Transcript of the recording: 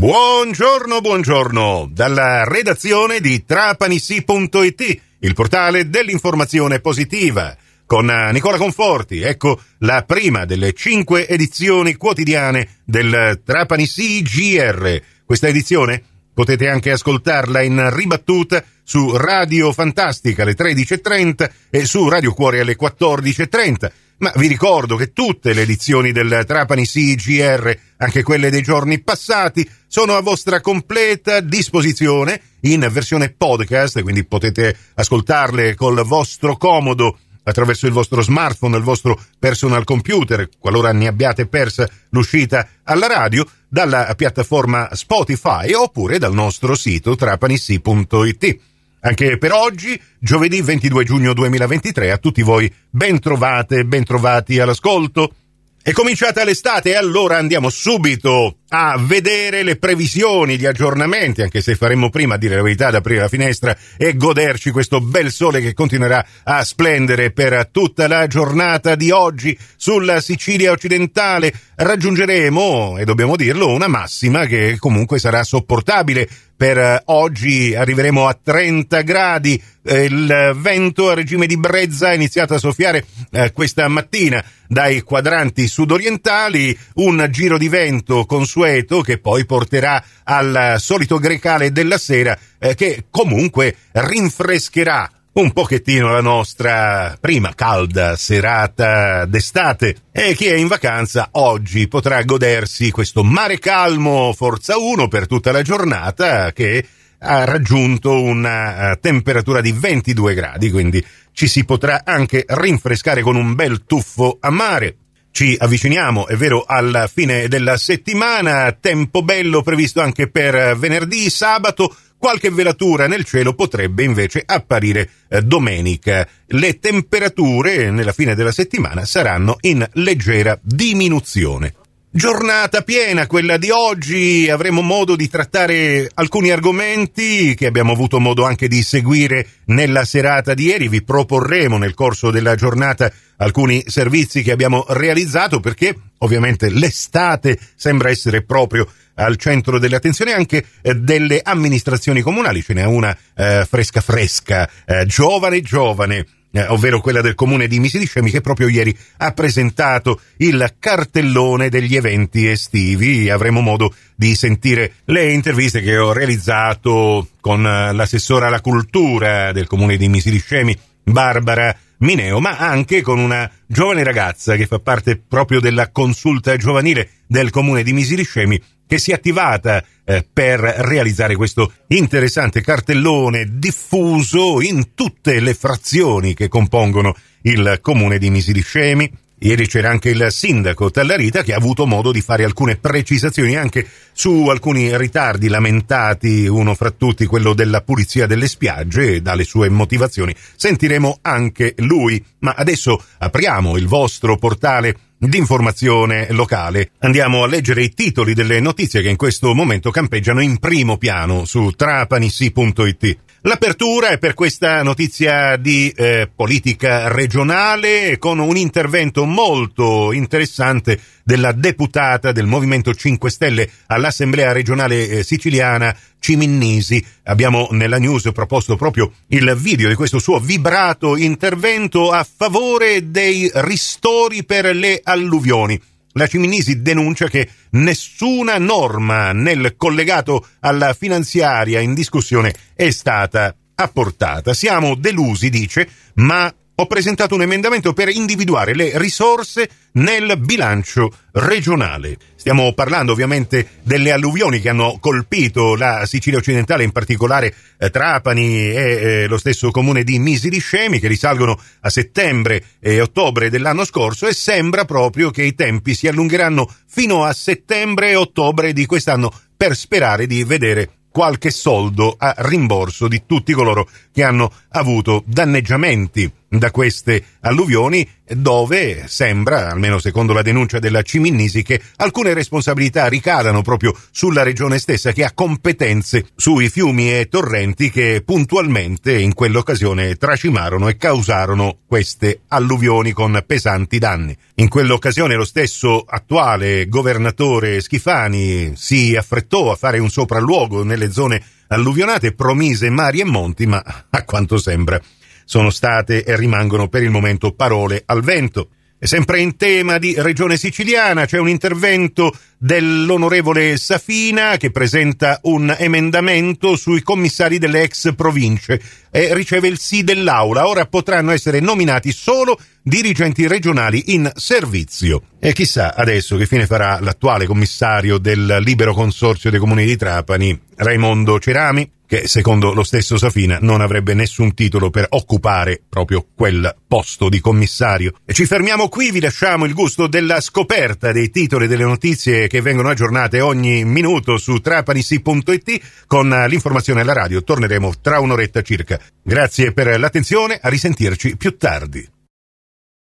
Buongiorno, buongiorno, dalla redazione di trapanissi.it, il portale dell'informazione positiva. Con Nicola Conforti, ecco la prima delle cinque edizioni quotidiane del Trapanissi GR. Questa edizione potete anche ascoltarla in ribattuta su Radio Fantastica alle 13.30 e su Radio Cuore alle 14.30 ma vi ricordo che tutte le edizioni del Trapani CGR, anche quelle dei giorni passati, sono a vostra completa disposizione in versione podcast, quindi potete ascoltarle col vostro comodo attraverso il vostro smartphone, il vostro personal computer, qualora ne abbiate persa l'uscita alla radio, dalla piattaforma Spotify oppure dal nostro sito trapanissi.it. Anche per oggi, giovedì 22 giugno 2023, a tutti voi ben trovate e ben trovati all'ascolto. È cominciata l'estate e allora andiamo subito a vedere le previsioni, gli aggiornamenti, anche se faremmo prima, a dire la verità, ad aprire la finestra e goderci questo bel sole che continuerà a splendere per tutta la giornata di oggi sulla Sicilia occidentale. Raggiungeremo, e dobbiamo dirlo, una massima che comunque sarà sopportabile per eh, oggi arriveremo a 30 gradi. Eh, il vento a regime di brezza è iniziato a soffiare eh, questa mattina dai quadranti sudorientali, un giro di vento consueto che poi porterà al solito grecale della sera che comunque rinfrescherà un pochettino la nostra prima calda serata d'estate e chi è in vacanza oggi potrà godersi questo mare calmo Forza 1 per tutta la giornata che ha raggiunto una temperatura di 22 gradi, quindi ci si potrà anche rinfrescare con un bel tuffo a mare. Ci avviciniamo, è vero, alla fine della settimana, tempo bello previsto anche per venerdì, sabato, Qualche velatura nel cielo potrebbe invece apparire eh, domenica. Le temperature nella fine della settimana saranno in leggera diminuzione. Giornata piena quella di oggi, avremo modo di trattare alcuni argomenti che abbiamo avuto modo anche di seguire nella serata di ieri, vi proporremo nel corso della giornata alcuni servizi che abbiamo realizzato perché ovviamente l'estate sembra essere proprio al centro dell'attenzione anche eh, delle amministrazioni comunali, ce n'è una eh, fresca fresca, eh, giovane giovane eh, ovvero quella del comune di Misiliscemi che proprio ieri ha presentato il cartellone degli eventi estivi. Avremo modo di sentire le interviste che ho realizzato con eh, l'assessora alla cultura del comune di Misiliscemi, Barbara Mineo, ma anche con una giovane ragazza che fa parte proprio della consulta giovanile del comune di Misiliscemi che si è attivata eh, per realizzare questo interessante cartellone diffuso in tutte le frazioni che compongono il comune di Misiliscemi. Ieri c'era anche il sindaco Tallarita che ha avuto modo di fare alcune precisazioni anche su alcuni ritardi lamentati, uno fra tutti quello della pulizia delle spiagge e dalle sue motivazioni. Sentiremo anche lui, ma adesso apriamo il vostro portale d'informazione locale. Andiamo a leggere i titoli delle notizie che in questo momento campeggiano in primo piano su trapanissi.it. L'apertura è per questa notizia di eh, politica regionale con un intervento molto interessante della deputata del Movimento 5 Stelle all'Assemblea regionale eh, siciliana Ciminnisi. Abbiamo nella news proposto proprio il video di questo suo vibrato intervento a favore dei ristori per le alluvioni. La Ciminisi denuncia che nessuna norma nel collegato alla finanziaria in discussione è stata apportata. Siamo delusi, dice, ma ho presentato un emendamento per individuare le risorse nel bilancio regionale. Stiamo parlando ovviamente delle alluvioni che hanno colpito la Sicilia occidentale, in particolare eh, Trapani e eh, lo stesso comune di Misiliscemi, che risalgono a settembre e ottobre dell'anno scorso e sembra proprio che i tempi si allungheranno fino a settembre e ottobre di quest'anno per sperare di vedere qualche soldo a rimborso di tutti coloro che hanno avuto danneggiamenti. Da queste alluvioni dove sembra, almeno secondo la denuncia della Ciminnisi, che alcune responsabilità ricadano proprio sulla regione stessa che ha competenze sui fiumi e torrenti che puntualmente in quell'occasione tracimarono e causarono queste alluvioni con pesanti danni. In quell'occasione lo stesso attuale governatore Schifani si affrettò a fare un sopralluogo nelle zone alluvionate, promise mari e monti, ma a quanto sembra sono state e rimangono per il momento parole al vento. E sempre in tema di regione siciliana c'è un intervento dell'onorevole Safina che presenta un emendamento sui commissari delle ex province e riceve il sì dell'Aula. Ora potranno essere nominati solo dirigenti regionali in servizio. E chissà adesso che fine farà l'attuale commissario del libero consorzio dei comuni di Trapani, Raimondo Cerami, che secondo lo stesso Safina non avrebbe nessun titolo per occupare proprio quel posto di commissario. E ci fermiamo qui, vi lasciamo il gusto della scoperta dei titoli delle notizie che vengono aggiornate ogni minuto su trapanisi.it con l'informazione alla radio. Torneremo tra un'oretta circa. Grazie per l'attenzione, a risentirci più tardi.